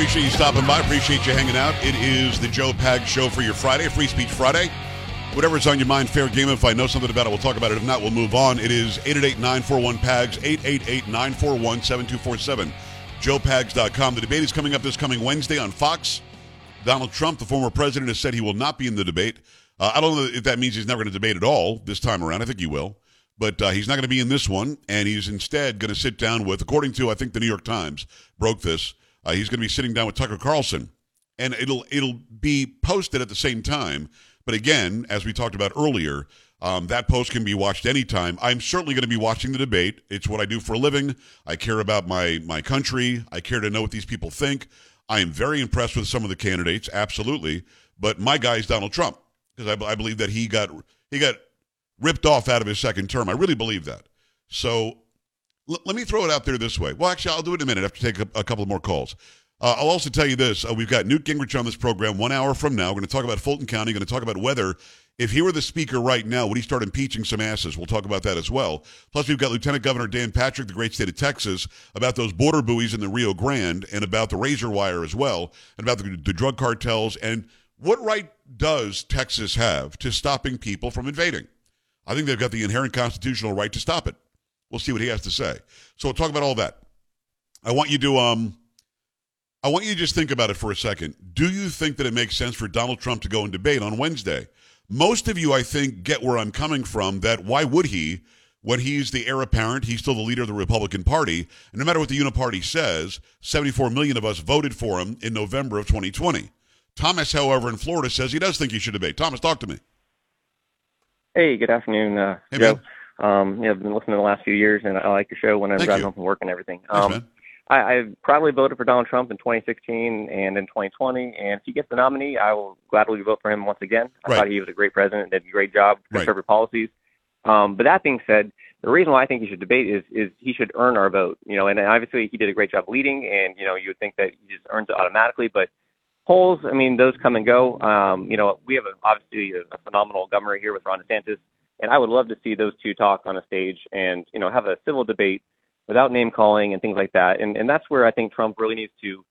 Appreciate you stopping by. Appreciate you hanging out. It is the Joe Pag Show for your Friday, Free Speech Friday. Whatever's on your mind, fair game. If I know something about it, we'll talk about it. If not, we'll move on. It is 888-941-PAGS, 888-941-7247. JoePags.com. The debate is coming up this coming Wednesday on Fox. Donald Trump, the former president, has said he will not be in the debate. Uh, I don't know if that means he's never going to debate at all this time around. I think he will. But uh, he's not going to be in this one, and he's instead going to sit down with, according to, I think the New York Times broke this, uh, he's going to be sitting down with Tucker Carlson. And it'll it'll be posted at the same time. But again, as we talked about earlier, um, that post can be watched anytime. I'm certainly going to be watching the debate. It's what I do for a living. I care about my my country. I care to know what these people think. I am very impressed with some of the candidates, absolutely. But my guy is Donald Trump because I, I believe that he got he got ripped off out of his second term. I really believe that. So l- let me throw it out there this way. Well, actually, I'll do it in a minute. Have take a, a couple more calls. Uh, I'll also tell you this. Uh, we've got Newt Gingrich on this program one hour from now. We're going to talk about Fulton County, going to talk about whether, if he were the speaker right now, would he start impeaching some asses? We'll talk about that as well. Plus, we've got Lieutenant Governor Dan Patrick, the great state of Texas, about those border buoys in the Rio Grande and about the razor wire as well, and about the, the drug cartels. And what right does Texas have to stopping people from invading? I think they've got the inherent constitutional right to stop it. We'll see what he has to say. So we'll talk about all that. I want you to um I want you to just think about it for a second. Do you think that it makes sense for Donald Trump to go and debate on Wednesday? Most of you, I think, get where I'm coming from that why would he when he's the heir apparent, he's still the leader of the Republican Party, and no matter what the Uniparty says, 74 million of us voted for him in November of 2020. Thomas, however, in Florida says he does think he should debate. Thomas, talk to me. Hey, good afternoon, uh, Hey, Joe. Um, yeah, I've been listening the last few years, and I like your show when I'm Thank driving you. home from work and everything. Um. I, I probably voted for Donald Trump in 2016 and in 2020, and if he gets the nominee, I will gladly vote for him once again. I Right. thought he was a great president, did a great job, Right. conservative policies. Um, but that being said, the reason why I think he should debate is is he should earn our vote. You know, and obviously he did a great job leading, and you know you would think that he just earns it automatically, but polls, I mean, those come and go. Um, you know, we have a, obviously a, a phenomenal governor here with Ron DeSantis, and I would love to see those two talk on a stage and you know have a civil debate without name calling and things like that. And and that's where I think Trump really needs to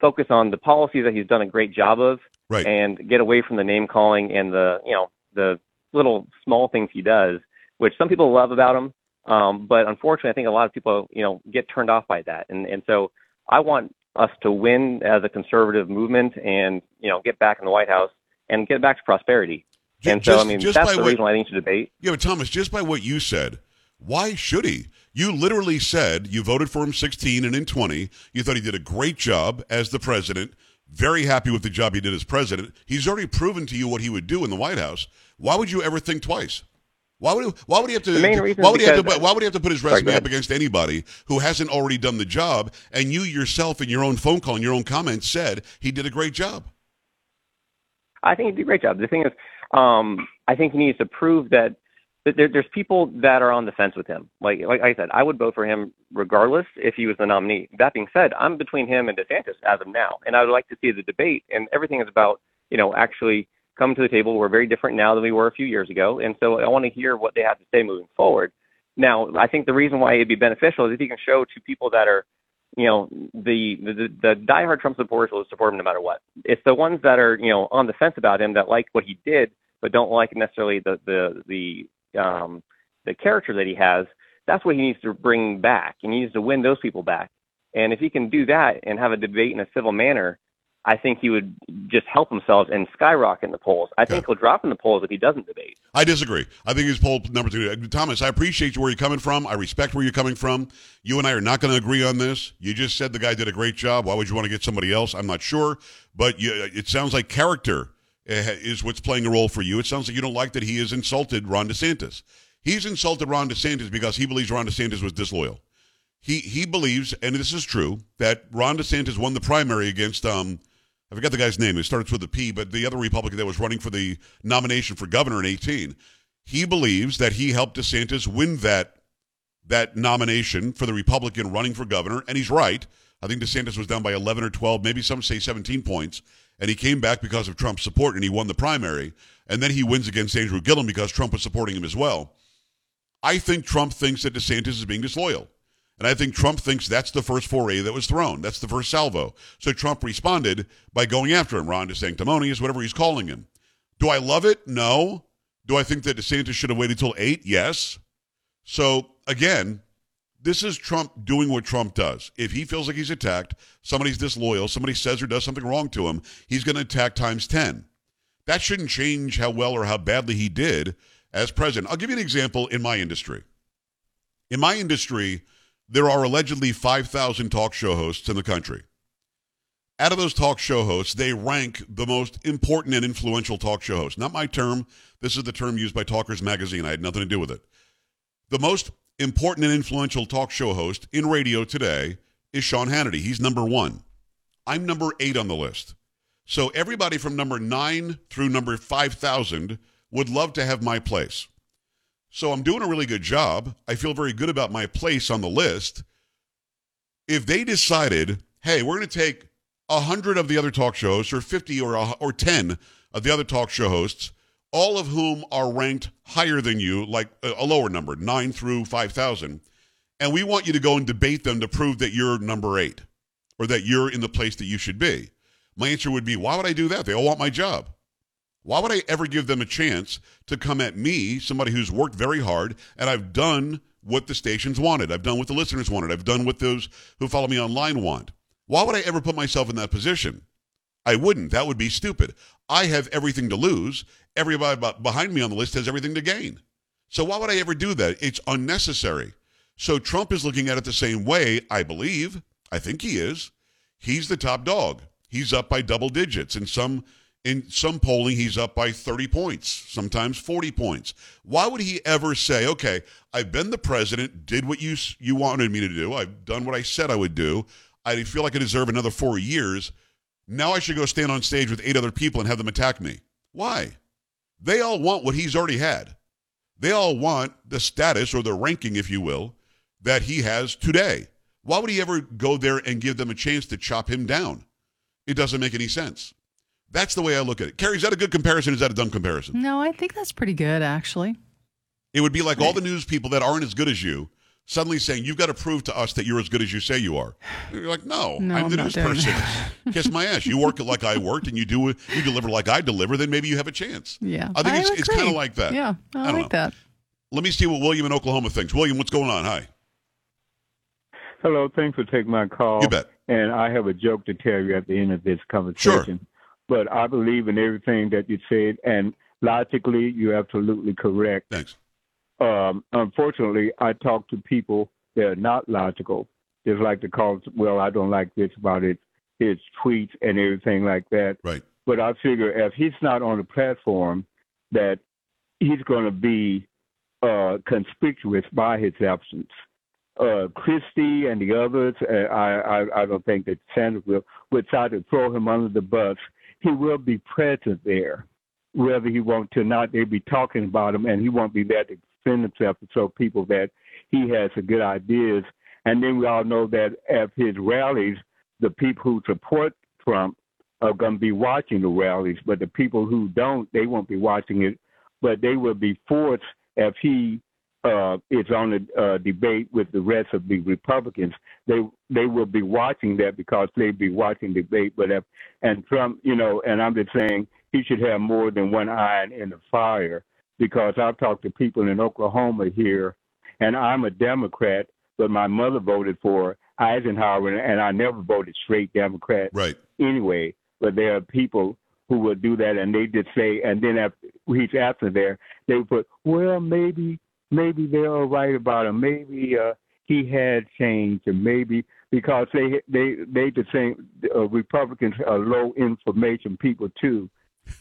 focus on the policies that he's done a great job of, Right. and get away from the name calling and the you know the little small things he does, which some people love about him. Um, but unfortunately, I think a lot of people, you know, get turned off by that. And and so I want us to win as a conservative movement, and you know, get back in the White House and get back to prosperity. And so, I just- mean, just that's by the what- reason why I think you should debate. Yeah, but Thomas, just by what you said, why should he? You literally said you voted for him 16 and in 20. You thought he did a great job as the president. Very happy with the job he did as president. He's already proven to you what he would do in the White House. Why would you ever think twice? Why would he, why would he have to? The main reason why would he have to? put- Why would he have to put his Sorry, resume up against anybody who hasn't already done the job? And you yourself, in your own phone call, in your own comments, said he did a great job. I think he did a great job. The thing is, um, I think he needs to prove that, that there, there's people that are on the fence with him. Like like I said, I would vote for him regardless if he was the nominee. That being said, I'm between him and DeSantis as of now, and I would like to see the debate. And everything is about you know actually coming to the table. We're very different now than we were a few years ago, and so I want to hear what they have to say moving forward. Now, I think the reason why it'd be beneficial is if you can show to people that are you know, the, the the diehard Trump supporters will support him no matter what. It's the ones that are, you know, on the fence about him that like what he did, but don't like necessarily the the the um the character that he has. That's what he needs to bring back. And he needs to win those people back. And if he can do that and have a debate in a civil manner, I think he would just help himself and skyrocket in the polls. I think he'll drop in the polls if he doesn't debate. I disagree. I think he's poll number two. Uh, Thomas, I appreciate where you're coming from. I respect where you're coming from. You and I are not going to agree on this. You just said the guy did a great job. Why would you want to get somebody else? I'm not sure. But you, it sounds like character uh, is what's playing a role for you. It sounds like you don't like that he has insulted Ron DeSantis. He's insulted Ron DeSantis because he believes Ron DeSantis was disloyal. He he believes, and this is true, that Ron DeSantis won the primary against um I forgot the guy's name. It starts with a P, but the other Republican that was running for the nomination for governor in 18. He believes that he helped DeSantis win that that nomination for the Republican running for governor, and he's right. I think DeSantis was down by 11 or 12, maybe some say 17 points, and he came back because of Trump's support, and he won the primary. And then he wins against Andrew Gillum because Trump was supporting him as well. I think Trump thinks that DeSantis is being disloyal. And I think Trump thinks that's the first foray that was thrown. That's the first salvo. So Trump responded by going after him. Ron DeSanctimonious, whatever he's calling him. Do I love it? No. Do I think that DeSantis should have waited till eight? Yes. So again, this is Trump doing what Trump does. If he feels like he's attacked, somebody's disloyal, somebody says or does something wrong to him, he's going to attack times 10. That shouldn't change how well or how badly he did as president. I'll give you an example in my industry. In my industry, there are allegedly 5,000 talk show hosts in the country. Out of those talk show hosts, they rank the most important and influential talk show hosts. Not my term. This is the term used by Talkers Magazine. I had nothing to do with it. The most important and influential talk show host in radio today is Sean Hannity. He's number one. I'm number eight on the list. So everybody from number nine through number 5,000 would love to have my place. So I'm doing a really good job. I feel very good about my place on the list. If they decided, hey, we're going to take 100 of the other talk shows or 50 or, or 10 of the other talk show hosts all of whom are ranked higher than you, like a lower number, 9 through 5,000. And we want you to go and debate them to prove that you're number eight or that you're in the place that you should be. My answer would be, why would I do that? They all want my job. Why would I ever give them a chance to come at me, somebody who's worked very hard, and I've done what the stations wanted? I've done what the listeners wanted. I've done what those who follow me online want. Why would I ever put myself in that position? I wouldn't. That would be stupid. I have everything to lose. Everybody behind me on the list has everything to gain. So why would I ever do that? It's unnecessary. So Trump is looking at it the same way, I believe. I think he is. He's the top dog. He's up by double digits. In some in some polling, he's up by 30 points, sometimes 40 points. Why would he ever say, "Okay, I've been the president, did what you you wanted me to do. I've done what I said I would do. I feel like I deserve another 4 years. Now I should go stand on stage with eight other people and have them attack me." Why? They all want what he's already had. They all want the status or the ranking, if you will, that he has today. Why would he ever go there and give them a chance to chop him down? It doesn't make any sense. That's the way I look at it. Carrie, is that a good comparison? Is that a dumb comparison? No, I think that's pretty good, actually. It would be like all the news people that aren't as good as you suddenly saying, You've got to prove to us that you're as good as you say you are. You're like, No, no I'm, I'm the news person. Kiss my ass. You work like I worked and you do you deliver like I deliver, then maybe you have a chance. Yeah. I think I it's, it's kind of like that. Yeah, I, I like know. that. Let me see what William in Oklahoma thinks. William, what's going on? Hi. Hello, thanks for taking my call. You bet. And I have a joke to tell you at the end of this conversation. Sure. But I believe in everything that you said, and logically, you're absolutely correct. Thanks. Um, unfortunately, I talk to people that are not logical. Just like to call, well, I don't like this about it, his tweets and everything like that. Right. But I figure if he's not on the platform, that he's going to be uh, conspicuous by his absence. Uh, Christie and the others, uh, I, I I don't think that Sanders will would try to throw him under the bus. He will be present there, whether he wants to or not. They'll be talking about him, and he won't be there to defend himself to show people that he has some good ideas. And then we all know that at his rallies, the people who support Trump are going to be watching the rallies, but the people who don't, they won't be watching it. But they will be forced if he uh, is on a uh, debate with the rest of the Republicans. They they will be watching that because they'll be watching debate. But if and Trump, you know, and I'm just saying he should have more than one iron in the fire because I've talked to people in Oklahoma here, and I'm a Democrat, but my mother voted for Eisenhower, and I never voted straight Democrat Right. anyway. But there are people who will do that, and they just say, and then after he's after there, they put, well, maybe, maybe they're all right about him. Maybe uh, he had changed, and maybe because they they they the same uh, Republicans are low information people too.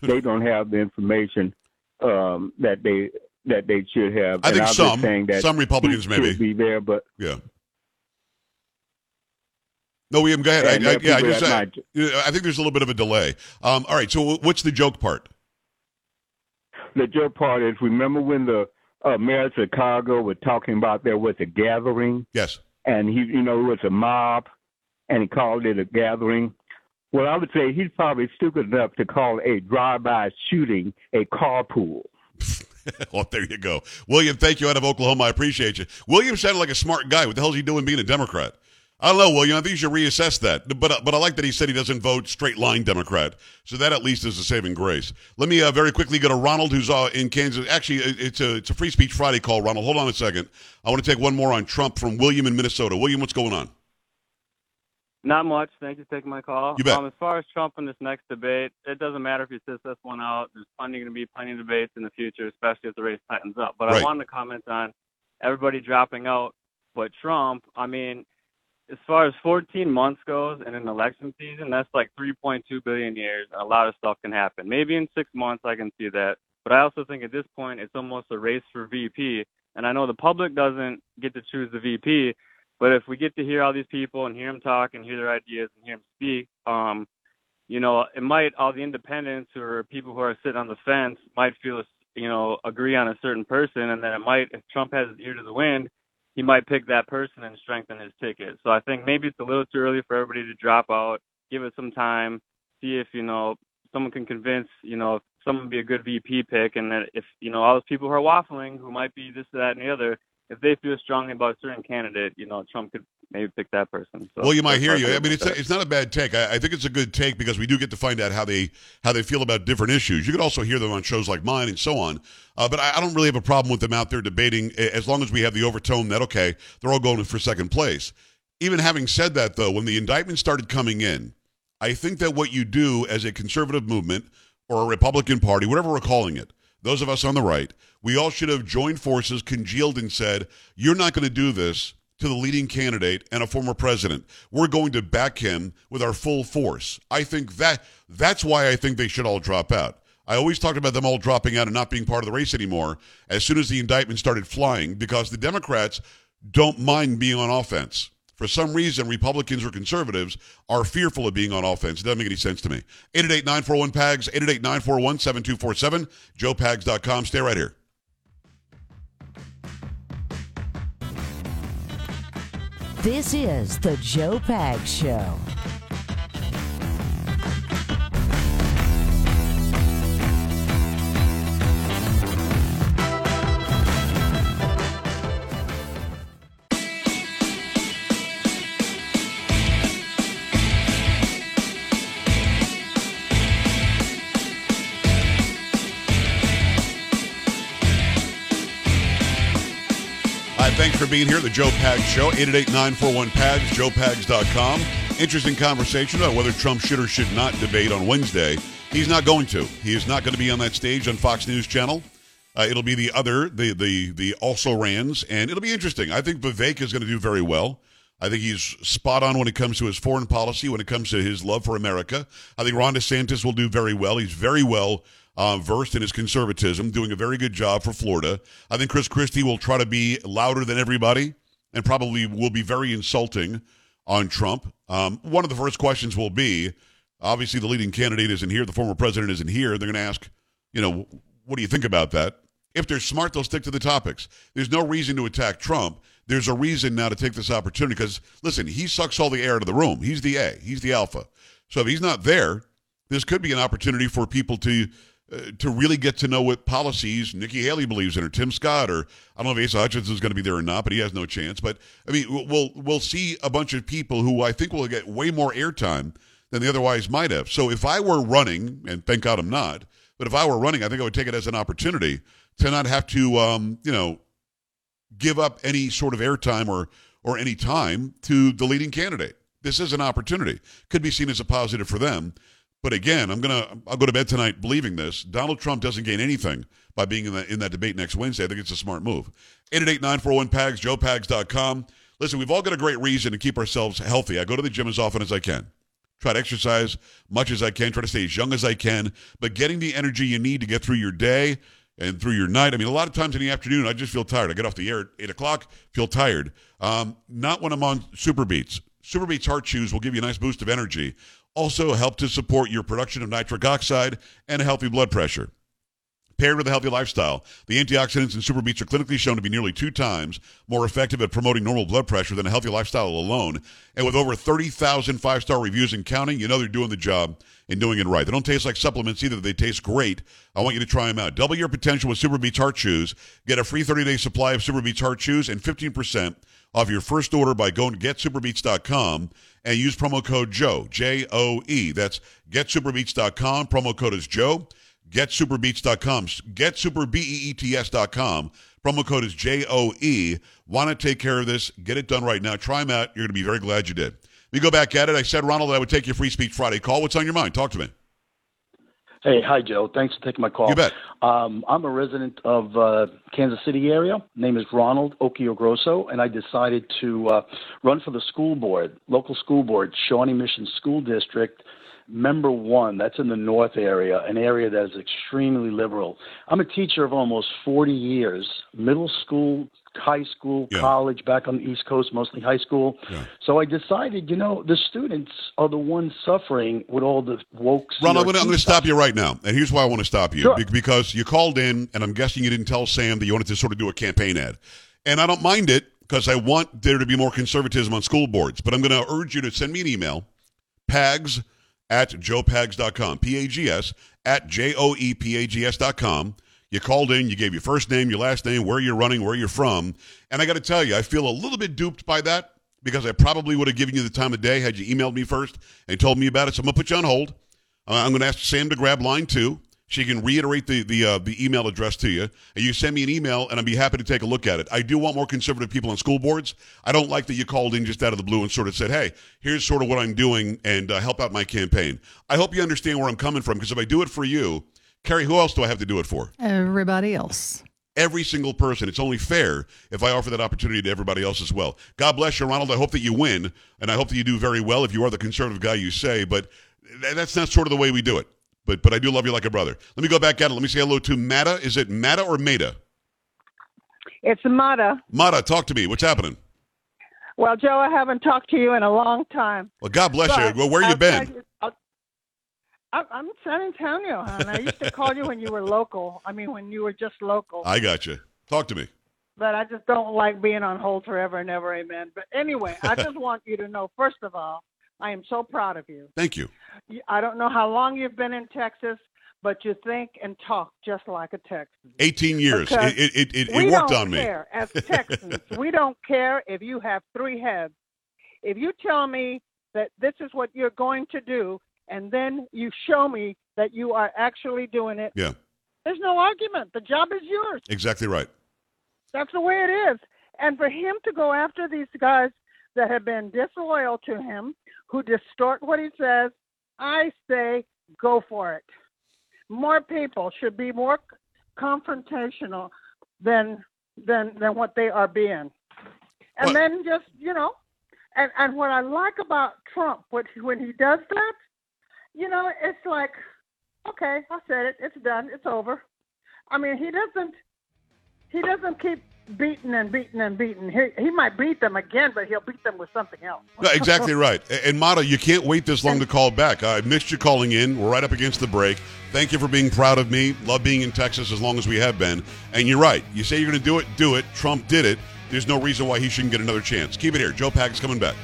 they don't have the information um, that they that they should have. I And think I'm some- saying that some Republicans maybe. be there, but Yeah. No, William, go ahead. I, I, yeah, I just, I, I think there's a little bit of a delay. Um, all right, so what's the joke part? the joke part is remember when the uh, mayor of Chicago was talking about there was a gathering Yes. and he you know it was a mob and he called it a gathering. Well, I would say he's probably stupid enough to call a drive-by shooting a carpool. well, there you go. William, thank you out of Oklahoma. I appreciate you. William sounded like a smart guy. What the hell is he doing being a Democrat? I don't know, William. I think you should reassess that. But but I like that he said he doesn't vote straight line Democrat. So that at least is a saving grace. Let me uh, very quickly go to Ronald, who's uh, in Kansas. Actually, it's a it's a free speech Friday call. Ronald, hold on a second. I want to take one more on Trump from William in Minnesota. William, what's going on? Not much. Thank you for taking my call. You bet. Um, as far as Trump in this next debate, it doesn't matter if he sits this one out. There's plenty going to be plenty of debates in the future, especially if the race tightens up. But Right. I wanted to comment on everybody dropping out, but Trump. I mean, as far as 14 months goes in an election season, that's like 3.2 billion years. A lot of stuff can happen. Maybe in six months I can see that, but I also think at this point it's almost a race for VP. And I know the public doesn't get to choose the VP, but if we get to hear all these people and hear them talk and hear their ideas and hear them speak, um, you know, it might all the independents or people who are sitting on the fence might feel, you know, agree on a certain person, and then it might, if Trump has his ear to the wind, he might pick that person and strengthen his ticket. So I think maybe it's a little too early for everybody to drop out. Give it some time, see if you know someone can convince you know someone be a good VP pick, and that if you know all those people who are waffling, who might be this, that, and the other, if they feel strongly about a certain candidate, you know, Trump could maybe pick that person. So William, I that's hear you. I mean, it's that. it's not a bad take. I, I think it's a good take because we do get to find out how they how they feel about different issues. You could also hear them on shows like mine and so on. Uh, but I, I don't really have a problem with them out there debating as long as we have the overtone that okay, they're all going for second place. Even having said that, though, when the indictment started coming in, I think that what you do as a conservative movement or a Republican Party, whatever we're calling it, those of us on the right, we all should have joined forces, congealed, and said, You're not going to do this to the leading candidate and a former president. We're going to back him with our full force. I think that that's why I think they should all drop out. I always talked about them all dropping out and not being part of the race anymore as soon as the indictment started flying because the Democrats don't mind being on offense. For some reason, Republicans or conservatives are fearful of being on offense. It doesn't make any sense to me. 888-941-PAGS, 888-941-7247, joepags.com. Stay right here. This is the Joe Pag Show. Being here. The Joe Pags Show, 888-941-PAGS, joepags.com. Interesting conversation about whether Trump should or should not debate on Wednesday. He's not going to. He is not going to be on that stage on Fox News Channel. Uh, it'll be the other, the the the also rans, and it'll be interesting. I think Vivek is going to do very well. I think he's spot on when it comes to his foreign policy, when it comes to his love for America. I think Ron DeSantis will do very well. He's very well uh, versed in his conservatism, doing a very good job for Florida. I think Chris Christie will try to be louder than everybody and probably will be very insulting on Trump. Um, one of the first questions will be obviously the leading candidate isn't here, the former president isn't here. They're going to ask, you know, what do you think about that? If they're smart, they'll stick to the topics. There's no reason to attack Trump. There's a reason now to take this opportunity because, listen, he sucks all the air out of the room. He's the A, he's the alpha. So if he's not there, this could be an opportunity for people to uh, to really get to know what policies Nikki Haley believes in, or Tim Scott, or I don't know if Asa Hutchinson is going to be there or not, but he has no chance. But I mean, we'll we'll see a bunch of people who I think will get way more airtime than they otherwise might have. So if I were running, and thank God I'm not, but if I were running, I think I would take it as an opportunity to not have to, um, you know, give up any sort of airtime or or any time to the leading candidate. This is an opportunity. Could be seen as a positive for them. But again, I'm gonna I'll go to bed tonight believing this. Donald Trump doesn't gain anything by being in that in that debate next Wednesday. I think it's a smart move. 888-941-PAGS, joepags.com. Listen, we've all got a great reason to keep ourselves healthy. I go to the gym as often as I can. Try to exercise much as I can, try to stay as young as I can, but getting the energy you need to get through your day and through your night. I mean, a lot of times in the afternoon, I just feel tired. I get off the air at 8 o'clock, feel tired. Um, not when I'm on Super Beets. Super Beets Heart Chews will give you a nice boost of energy. Also help to support your production of nitric oxide and a healthy blood pressure. paired with a healthy lifestyle. The antioxidants in Super Beets are clinically shown to be nearly two times more effective at promoting normal blood pressure than a healthy lifestyle alone. And with over 30,000 five star reviews and counting, you know they're doing the job and doing it right. They don't taste like supplements either. They taste great. I want you to try them out. Double your potential with Super Beets Heart Chews. Get a free 30 day supply of Super Beets Heart Chews and 15% off your first order by going to getsuperbeets.com and use promo code Joe, J O E. That's getsuperbeets.com. Promo code is Joe. GetSuperBeets.com. GetSuperBeets.com. Promo code is J O E. Want to take care of this? Get it done right now. Try them out. You're going to be very glad you did. We go back at it. I said, Ronald, that I would take your Free Speech Friday call. What's on your mind? Talk to me. Hey, hi, Joe. Thanks for taking my call. You bet. Um, I'm a resident of uh, Kansas City area. Name is Ronald Occhio and I decided to uh, run for the school board, local school board, Shawnee Mission School District, member one. That's in the north area, an area that is extremely liberal. I'm a teacher of almost 40 years, middle school, high school, Yeah. college, back on the East Coast, mostly high school. Yeah. So I decided, you know, the students are the ones suffering with all the woke. Ron, I'm going to stop you right now. And here's why I want to stop you. Sure. Be- because you called in, and I'm guessing you didn't tell Sam that you wanted to sort of do a campaign ad. And I don't mind it because I want there to be more conservatism on school boards. But I'm going to urge you to send me an email, pags at joepags.com, P-A-G-S, at J-O-E-P-A-G-S dot com. You called in, you gave your first name, your last name, where you're running, where you're from. And I got to tell you, I feel a little bit duped by that because I probably would have given you the time of day had you emailed me first and told me about it. So I'm going to put you on hold. Uh, I'm going to ask Sam to grab line two. She can reiterate the the uh, the email address to you, and you send me an email, and I'd be happy to take a look at it. I do want more conservative people on school boards. I don't like that you called in just out of the blue and sort of said, "Hey, here's sort of what I'm doing, and uh, help out my campaign." I hope you understand where I'm coming from, because if I do it for you, Carrie, who else do I have to do it for? Everybody else. Every single person. It's only fair if I offer that opportunity to everybody else as well. God bless you, Ronald. I hope that you win, and I hope that you do very well if you are the conservative guy you say. But that's not sort of the way we do it. But but I do love you like a brother. Let me go back at it. Let me say hello to Mata. Is it Mata or Mata? It's Mata. Mata, talk to me. What's happening? Well, Joe, I haven't talked to you in a long time. Well, God bless But you. Well, where you been? you- I'll- I- I'm San Antonio, hon. I used to call you when you were local. I mean, when you were just local. I got you. Talk to me. But I just don't like being on hold forever and ever. Amen. But anyway, I just want you to know, first of all, I am so proud of you. Thank you. I don't know how long you've been in Texas, but you think and talk just like a Texan. 18 years. Because It, it, it, it, we worked don't on me. care as Texans. we don't care if you have three heads. If you tell me that this is what you're going to do, and then you show me that you are actually doing it, Yeah, there's no argument. The job is yours. exactly right. That's the way it is. And for him to go after these guys that have been disloyal to him, who distort what he says, I say go for it. More people should be more confrontational than than than what they are being. And Well- then just you know, and and what I like about Trump, what when he does that, you know, it's like, okay, I said it, it's done, it's over. I mean, he doesn't he doesn't keep beating and beating and beating. He he might beat them again, but he'll beat them with something else. No, exactly right. And Mata, you can't wait this long to call back. I missed you calling in. We're right up against the break. Thank you for being proud of me. Love being in Texas as long as we have been. And you're right. You say you're going to do it, do it. Trump did it. There's no reason why he shouldn't get another chance. Keep it here. Joe Pags coming back.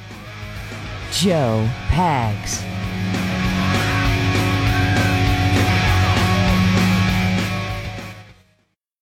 Joe Pags.